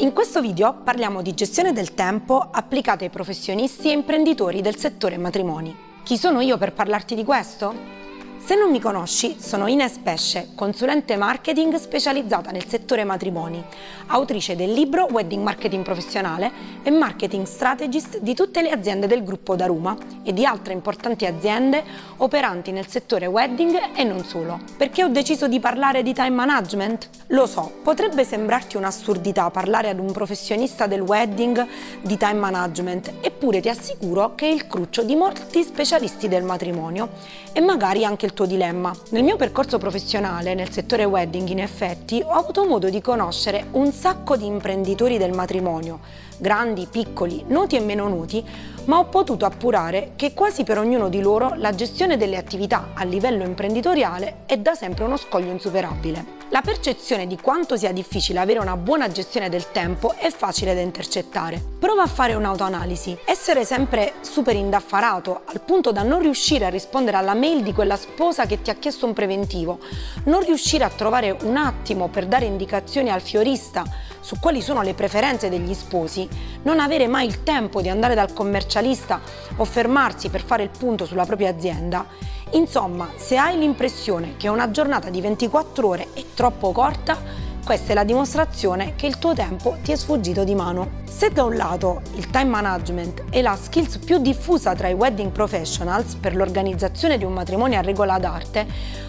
In questo video parliamo di gestione del tempo applicata ai professionisti e imprenditori del settore matrimoni. Chi sono io per parlarti di questo? Se non mi conosci, sono Ines Pesce, consulente marketing specializzata nel settore matrimoni, autrice del libro Wedding Marketing Professionale e Marketing Strategist di tutte le aziende del gruppo Daruma e di altre importanti aziende operanti nel settore wedding e non solo. Perché ho deciso di parlare di time management? Lo so, potrebbe sembrarti un'assurdità parlare ad un professionista del wedding di time management, eppure ti assicuro che è il cruccio di molti specialisti del matrimonio e magari anche il tuo dilemma. Nel mio percorso professionale nel settore wedding, in effetti, ho avuto modo di conoscere un sacco di imprenditori del matrimonio, grandi, piccoli, noti e meno noti, ma ho potuto appurare che quasi per ognuno di loro la gestione delle attività a livello imprenditoriale è da sempre uno scoglio insuperabile. La percezione di quanto sia difficile avere una buona gestione del tempo è facile da intercettare. Prova a fare un'autoanalisi. Essere sempre super indaffarato al punto da non riuscire a rispondere alla mail di quella sposa che ti ha chiesto un preventivo, non riuscire a trovare un attimo per dare indicazioni al fiorista su quali sono le preferenze degli sposi, non avere mai il tempo di andare dal commercialista o fermarsi per fare il punto sulla propria azienda. Insomma, se hai l'impressione che una giornata di 24 ore è troppo corta, questa è la dimostrazione che il tuo tempo ti è sfuggito di mano. Se da un lato il time management è la skills più diffusa tra i wedding professionals per l'organizzazione di un matrimonio a regola d'arte,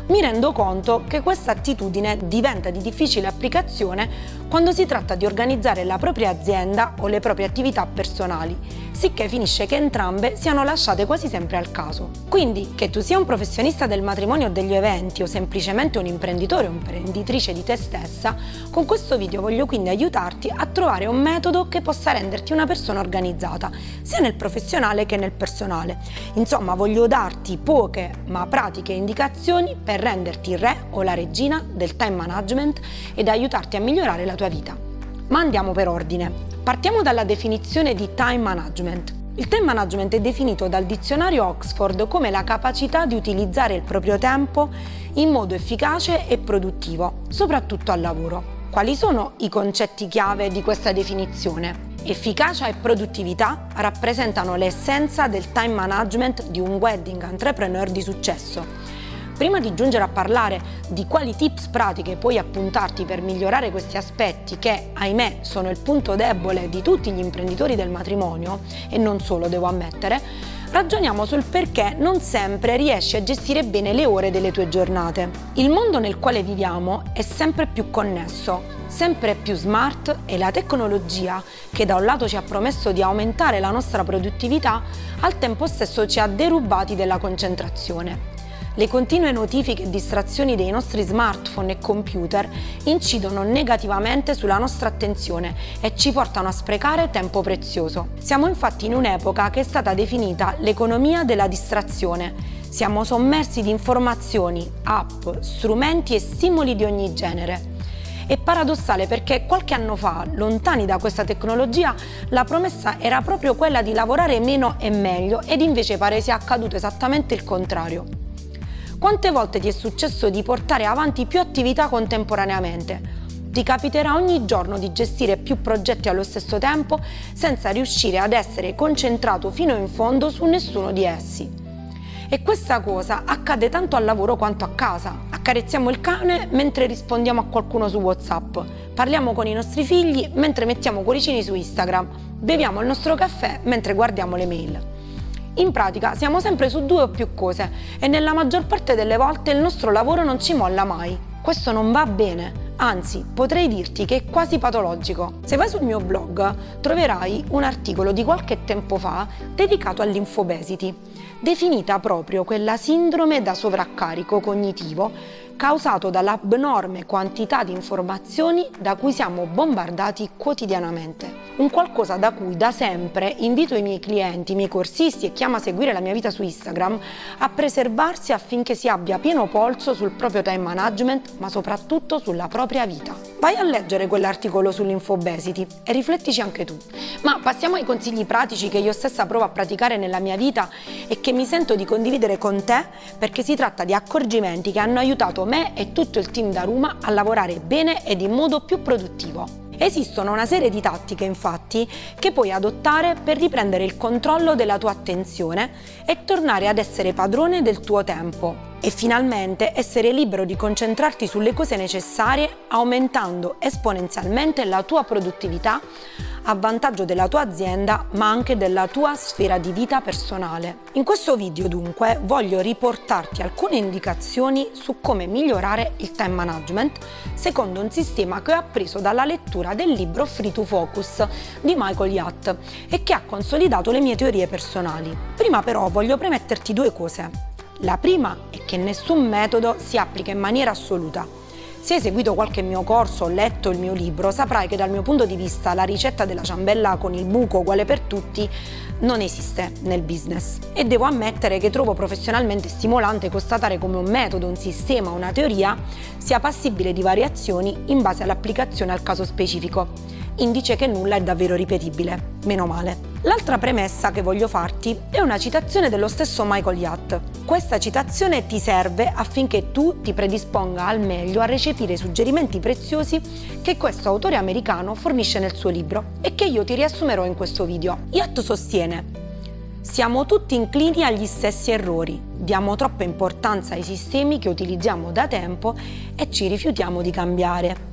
mi rendo conto che questa attitudine diventa di difficile applicazione quando si tratta di organizzare la propria azienda o le proprie attività personali, sicché finisce che entrambe siano lasciate quasi sempre al caso. Quindi, che tu sia un professionista del matrimonio o degli eventi o semplicemente un imprenditore o imprenditrice di te stessa, con questo video voglio quindi aiutarti a trovare un metodo che possa renderti una persona organizzata, sia nel professionale che nel personale. Insomma, voglio darti poche ma pratiche indicazioni per renderti il re o la regina del time management ed aiutarti a migliorare la tua vita. Ma andiamo per ordine. Partiamo dalla definizione di time management. Il time management è definito dal dizionario Oxford come la capacità di utilizzare il proprio tempo in modo efficace e produttivo, soprattutto al lavoro. Quali sono i concetti chiave di questa definizione? Efficacia e produttività rappresentano l'essenza del time management di un wedding entrepreneur di successo Prima di giungere a parlare di quali tips pratiche puoi appuntarti per migliorare questi aspetti che, ahimè, sono il punto debole di tutti gli imprenditori del matrimonio, e non solo devo ammettere, ragioniamo sul perché non sempre riesci a gestire bene le ore delle tue giornate. Il mondo nel quale viviamo è sempre più connesso, sempre più smart e la tecnologia, che da un lato ci ha promesso di aumentare la nostra produttività, al tempo stesso ci ha derubati della concentrazione. Le continue notifiche e distrazioni dei nostri smartphone e computer incidono negativamente sulla nostra attenzione e ci portano a sprecare tempo prezioso. Siamo infatti in un'epoca che è stata definita l'economia della distrazione. Siamo sommersi di informazioni, app, strumenti e stimoli di ogni genere. È paradossale perché qualche anno fa, lontani da questa tecnologia, la promessa era proprio quella di lavorare meno e meglio ed invece pare sia accaduto esattamente il contrario. Quante volte ti è successo di portare avanti più attività contemporaneamente? Ti capiterà ogni giorno di gestire più progetti allo stesso tempo senza riuscire ad essere concentrato fino in fondo su nessuno di essi. E questa cosa accade tanto al lavoro quanto a casa. Accarezziamo il cane mentre rispondiamo a qualcuno su WhatsApp, parliamo con i nostri figli mentre mettiamo cuoricini su Instagram, beviamo il nostro caffè mentre guardiamo le mail. In pratica siamo sempre su due o più cose e nella maggior parte delle volte il nostro lavoro non ci molla mai. Questo non va bene, anzi potrei dirti che è quasi patologico. Se vai sul mio blog troverai un articolo di qualche tempo fa dedicato all'infobesity, definita proprio quella sindrome da sovraccarico cognitivo causato dall'abnorme quantità di informazioni da cui siamo bombardati quotidianamente. Un qualcosa da cui da sempre invito i miei clienti, i miei corsisti e chi ama seguire la mia vita su Instagram a preservarsi affinché si abbia pieno polso sul proprio time management, ma soprattutto sulla propria vita. Vai a leggere quell'articolo sull'infobesity e riflettici anche tu. Ma passiamo ai consigli pratici che io stessa provo a praticare nella mia vita e che mi sento di condividere con te perché si tratta di accorgimenti che hanno aiutato me e tutto il team da Ruma a lavorare bene ed in modo più produttivo. Esistono una serie di tattiche infatti che puoi adottare per riprendere il controllo della tua attenzione e tornare ad essere padrone del tuo tempo e finalmente essere libero di concentrarti sulle cose necessarie aumentando esponenzialmente la tua produttività a vantaggio della tua azienda ma anche della tua sfera di vita personale. In questo video dunque voglio riportarti alcune indicazioni su come migliorare il time management secondo un sistema che ho appreso dalla lettura del libro Free to Focus di Michael Yatt e che ha consolidato le mie teorie personali. Prima però voglio premetterti due cose. La prima è che nessun metodo si applica in maniera assoluta. Se hai seguito qualche mio corso o letto il mio libro, saprai che dal mio punto di vista la ricetta della ciambella con il buco uguale per tutti non esiste nel business. E devo ammettere che trovo professionalmente stimolante constatare come un metodo, un sistema, una teoria sia passibile di variazioni in base all'applicazione al caso specifico indice che nulla è davvero ripetibile. Meno male. L'altra premessa che voglio farti è una citazione dello stesso Michael Yatt. Questa citazione ti serve affinché tu ti predisponga al meglio a recepire i suggerimenti preziosi che questo autore americano fornisce nel suo libro e che io ti riassumerò in questo video. Yatt sostiene siamo tutti inclini agli stessi errori, diamo troppa importanza ai sistemi che utilizziamo da tempo e ci rifiutiamo di cambiare.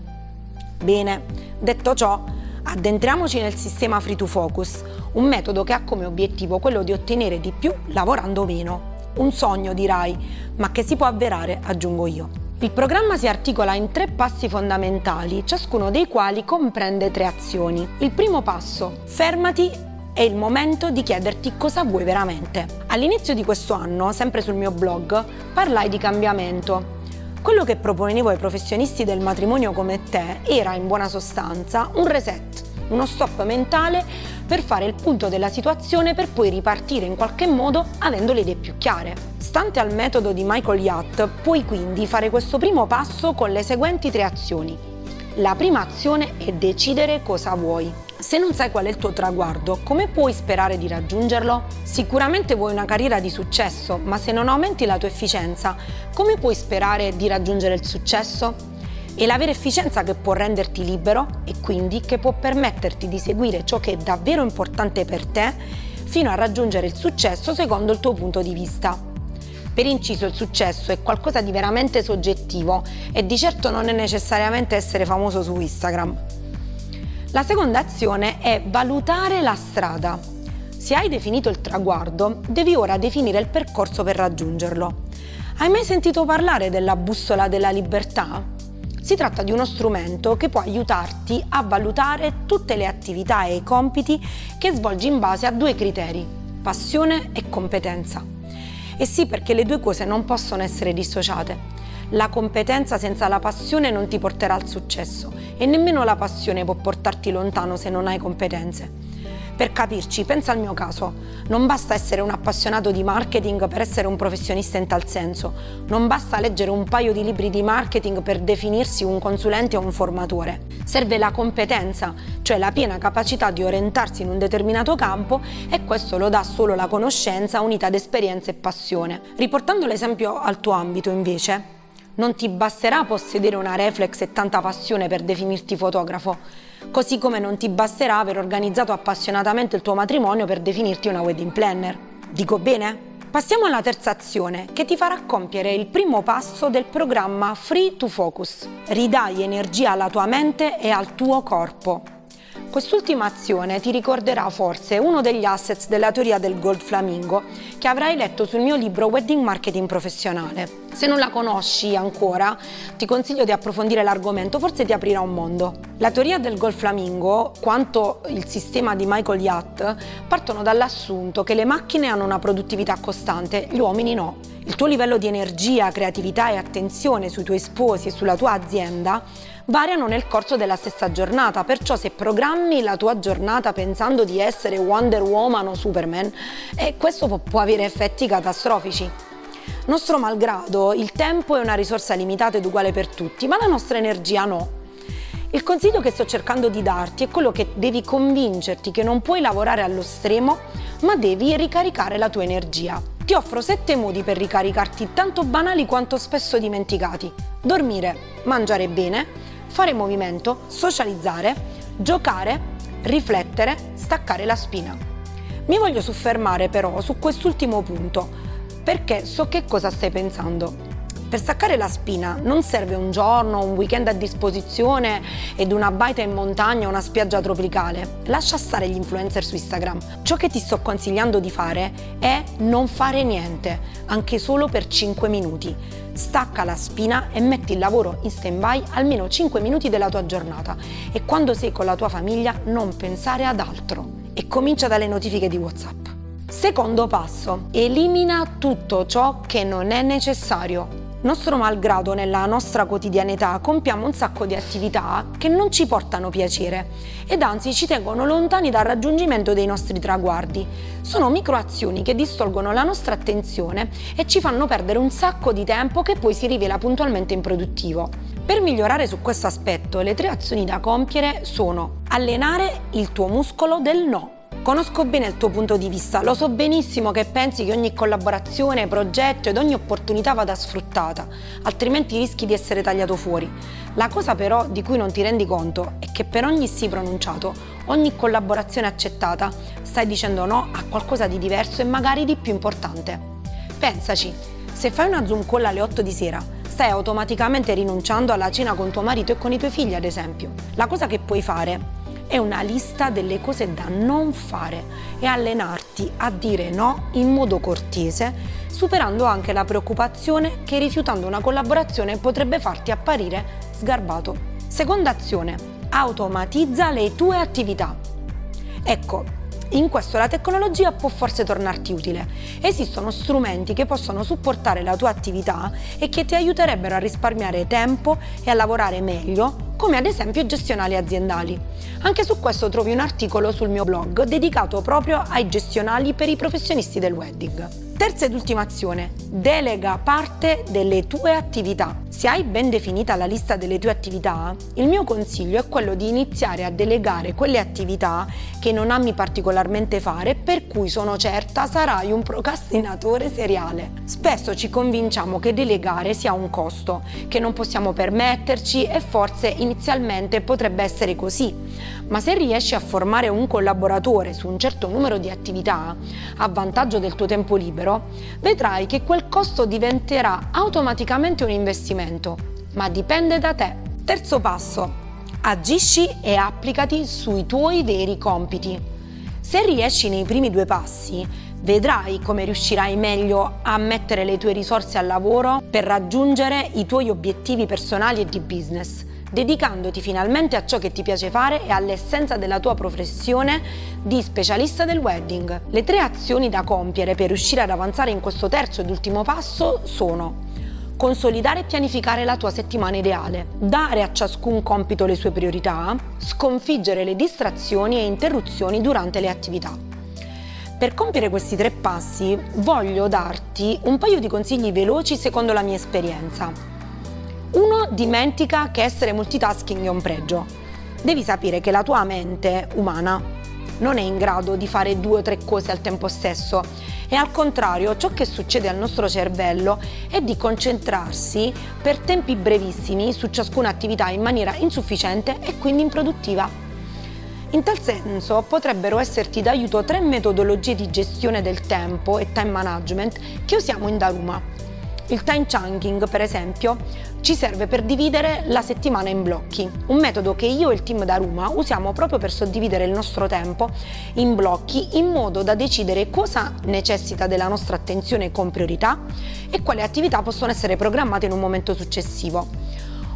Bene, detto ciò, Addentriamoci nel sistema Free to Focus, un metodo che ha come obiettivo quello di ottenere di più lavorando meno. Un sogno, dirai, ma che si può avverare, aggiungo io. Il programma si articola in tre passi fondamentali, ciascuno dei quali comprende tre azioni. Il primo passo, fermati è il momento di chiederti cosa vuoi veramente. All'inizio di questo anno, sempre sul mio blog, parlai di cambiamento quello che proponevo ai professionisti del matrimonio come te era in buona sostanza un reset, uno stop mentale per fare il punto della situazione per poi ripartire in qualche modo avendo le idee più chiare. Stante al metodo di Michael Yatt, puoi quindi fare questo primo passo con le seguenti tre azioni. La prima azione è decidere cosa vuoi. Se non sai qual è il tuo traguardo, come puoi sperare di raggiungerlo? Sicuramente vuoi una carriera di successo, ma se non aumenti la tua efficienza, come puoi sperare di raggiungere il successo? È la vera efficienza che può renderti libero e quindi che può permetterti di seguire ciò che è davvero importante per te fino a raggiungere il successo secondo il tuo punto di vista. Per inciso il successo è qualcosa di veramente soggettivo e di certo non è necessariamente essere famoso su Instagram. La seconda azione è valutare la strada. Se hai definito il traguardo, devi ora definire il percorso per raggiungerlo. Hai mai sentito parlare della bussola della libertà? Si tratta di uno strumento che può aiutarti a valutare tutte le attività e i compiti che svolgi in base a due criteri, passione e competenza. E sì, perché le due cose non possono essere dissociate. La competenza senza la passione non ti porterà al successo e nemmeno la passione può portarti lontano se non hai competenze. Per capirci, pensa al mio caso. Non basta essere un appassionato di marketing per essere un professionista in tal senso. Non basta leggere un paio di libri di marketing per definirsi un consulente o un formatore. Serve la competenza, cioè la piena capacità di orientarsi in un determinato campo e questo lo dà solo la conoscenza unita ad esperienza e passione. Riportando l'esempio al tuo ambito, invece, non ti basterà possedere una reflex e tanta passione per definirti fotografo, così come non ti basterà aver organizzato appassionatamente il tuo matrimonio per definirti una wedding planner. Dico bene? Passiamo alla terza azione che ti farà compiere il primo passo del programma Free to Focus. Ridai energia alla tua mente e al tuo corpo. Quest'ultima azione ti ricorderà forse uno degli assets della teoria del Gold Flamingo che avrai letto sul mio libro Wedding Marketing Professionale. Se non la conosci ancora, ti consiglio di approfondire l'argomento, forse ti aprirà un mondo. La teoria del Gold Flamingo, quanto il sistema di Michael Yatt, partono dall'assunto che le macchine hanno una produttività costante, gli uomini no. Il tuo livello di energia, creatività e attenzione sui tuoi sposi e sulla tua azienda variano nel corso della stessa giornata, perciò se programmi la tua giornata pensando di essere Wonder Woman o Superman, eh, questo può, può avere effetti catastrofici. Nostro malgrado, il tempo è una risorsa limitata ed uguale per tutti, ma la nostra energia no. Il consiglio che sto cercando di darti è quello che devi convincerti che non puoi lavorare allo stremo, ma devi ricaricare la tua energia. Ti offro sette modi per ricaricarti, tanto banali quanto spesso dimenticati. Dormire, mangiare bene, fare movimento, socializzare, Giocare, riflettere, staccare la spina. Mi voglio soffermare però su quest'ultimo punto, perché so che cosa stai pensando. Per staccare la spina non serve un giorno, un weekend a disposizione ed una baita in montagna o una spiaggia tropicale. Lascia stare gli influencer su Instagram. Ciò che ti sto consigliando di fare è non fare niente, anche solo per 5 minuti. Stacca la spina e metti il lavoro in stand-by almeno 5 minuti della tua giornata e quando sei con la tua famiglia non pensare ad altro. E comincia dalle notifiche di WhatsApp. Secondo passo, elimina tutto ciò che non è necessario. Nostro malgrado nella nostra quotidianità compiamo un sacco di attività che non ci portano piacere ed anzi ci tengono lontani dal raggiungimento dei nostri traguardi. Sono microazioni che distolgono la nostra attenzione e ci fanno perdere un sacco di tempo che poi si rivela puntualmente improduttivo. Per migliorare su questo aspetto, le tre azioni da compiere sono allenare il tuo muscolo del no Conosco bene il tuo punto di vista, lo so benissimo che pensi che ogni collaborazione, progetto ed ogni opportunità vada sfruttata, altrimenti rischi di essere tagliato fuori. La cosa però di cui non ti rendi conto è che per ogni sì pronunciato, ogni collaborazione accettata, stai dicendo no a qualcosa di diverso e magari di più importante. Pensaci, se fai una Zoom call alle 8 di sera, stai automaticamente rinunciando alla cena con tuo marito e con i tuoi figli, ad esempio. La cosa che puoi fare è una lista delle cose da non fare e allenarti a dire no in modo cortese, superando anche la preoccupazione che rifiutando una collaborazione potrebbe farti apparire sgarbato. Seconda azione, automatizza le tue attività. Ecco, in questo la tecnologia può forse tornarti utile. Esistono strumenti che possono supportare la tua attività e che ti aiuterebbero a risparmiare tempo e a lavorare meglio, come ad esempio gestionali aziendali. Anche su questo trovi un articolo sul mio blog dedicato proprio ai gestionali per i professionisti del wedding. Terza ed ultima azione, delega parte delle tue attività. Se hai ben definita la lista delle tue attività, il mio consiglio è quello di iniziare a delegare quelle attività che non ami particolarmente fare, per cui sono certa sarai un procrastinatore seriale. Spesso ci convinciamo che delegare sia un costo, che non possiamo permetterci e forse inizialmente potrebbe essere così, ma se riesci a formare un collaboratore su un certo numero di attività a vantaggio del tuo tempo libero, vedrai che quel costo diventerà automaticamente un investimento, ma dipende da te. Terzo passo. Agisci e applicati sui tuoi veri compiti. Se riesci nei primi due passi, vedrai come riuscirai meglio a mettere le tue risorse al lavoro per raggiungere i tuoi obiettivi personali e di business dedicandoti finalmente a ciò che ti piace fare e all'essenza della tua professione di specialista del wedding. Le tre azioni da compiere per riuscire ad avanzare in questo terzo ed ultimo passo sono consolidare e pianificare la tua settimana ideale, dare a ciascun compito le sue priorità, sconfiggere le distrazioni e interruzioni durante le attività. Per compiere questi tre passi voglio darti un paio di consigli veloci secondo la mia esperienza. Uno dimentica che essere multitasking è un pregio. Devi sapere che la tua mente umana non è in grado di fare due o tre cose al tempo stesso e al contrario ciò che succede al nostro cervello è di concentrarsi per tempi brevissimi su ciascuna attività in maniera insufficiente e quindi improduttiva. In tal senso potrebbero esserti d'aiuto tre metodologie di gestione del tempo e time management che usiamo in Daruma. Il time chunking, per esempio, ci serve per dividere la settimana in blocchi, un metodo che io e il team da Ruma usiamo proprio per suddividere il nostro tempo in blocchi in modo da decidere cosa necessita della nostra attenzione con priorità e quali attività possono essere programmate in un momento successivo.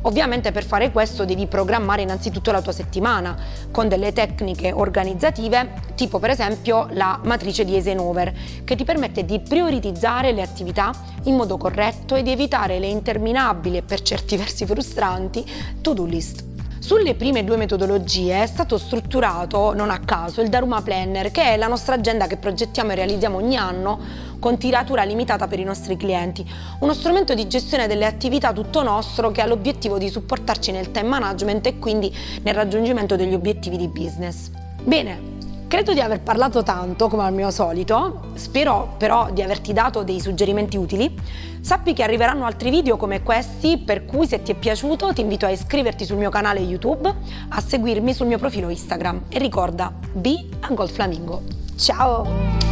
Ovviamente per fare questo devi programmare innanzitutto la tua settimana con delle tecniche organizzative, tipo per esempio la matrice di Eisenhower, che ti permette di prioritizzare le attività in modo corretto e di evitare le interminabili e per certi versi frustranti to-do list. Sulle prime due metodologie è stato strutturato, non a caso, il Daruma Planner, che è la nostra agenda che progettiamo e realizziamo ogni anno con tiratura limitata per i nostri clienti. Uno strumento di gestione delle attività tutto nostro che ha l'obiettivo di supportarci nel time management e quindi nel raggiungimento degli obiettivi di business. Bene, Credo di aver parlato tanto, come al mio solito, spero però di averti dato dei suggerimenti utili. Sappi che arriveranno altri video come questi, per cui se ti è piaciuto ti invito a iscriverti sul mio canale YouTube, a seguirmi sul mio profilo Instagram e ricorda, be a Gold Flamingo. Ciao!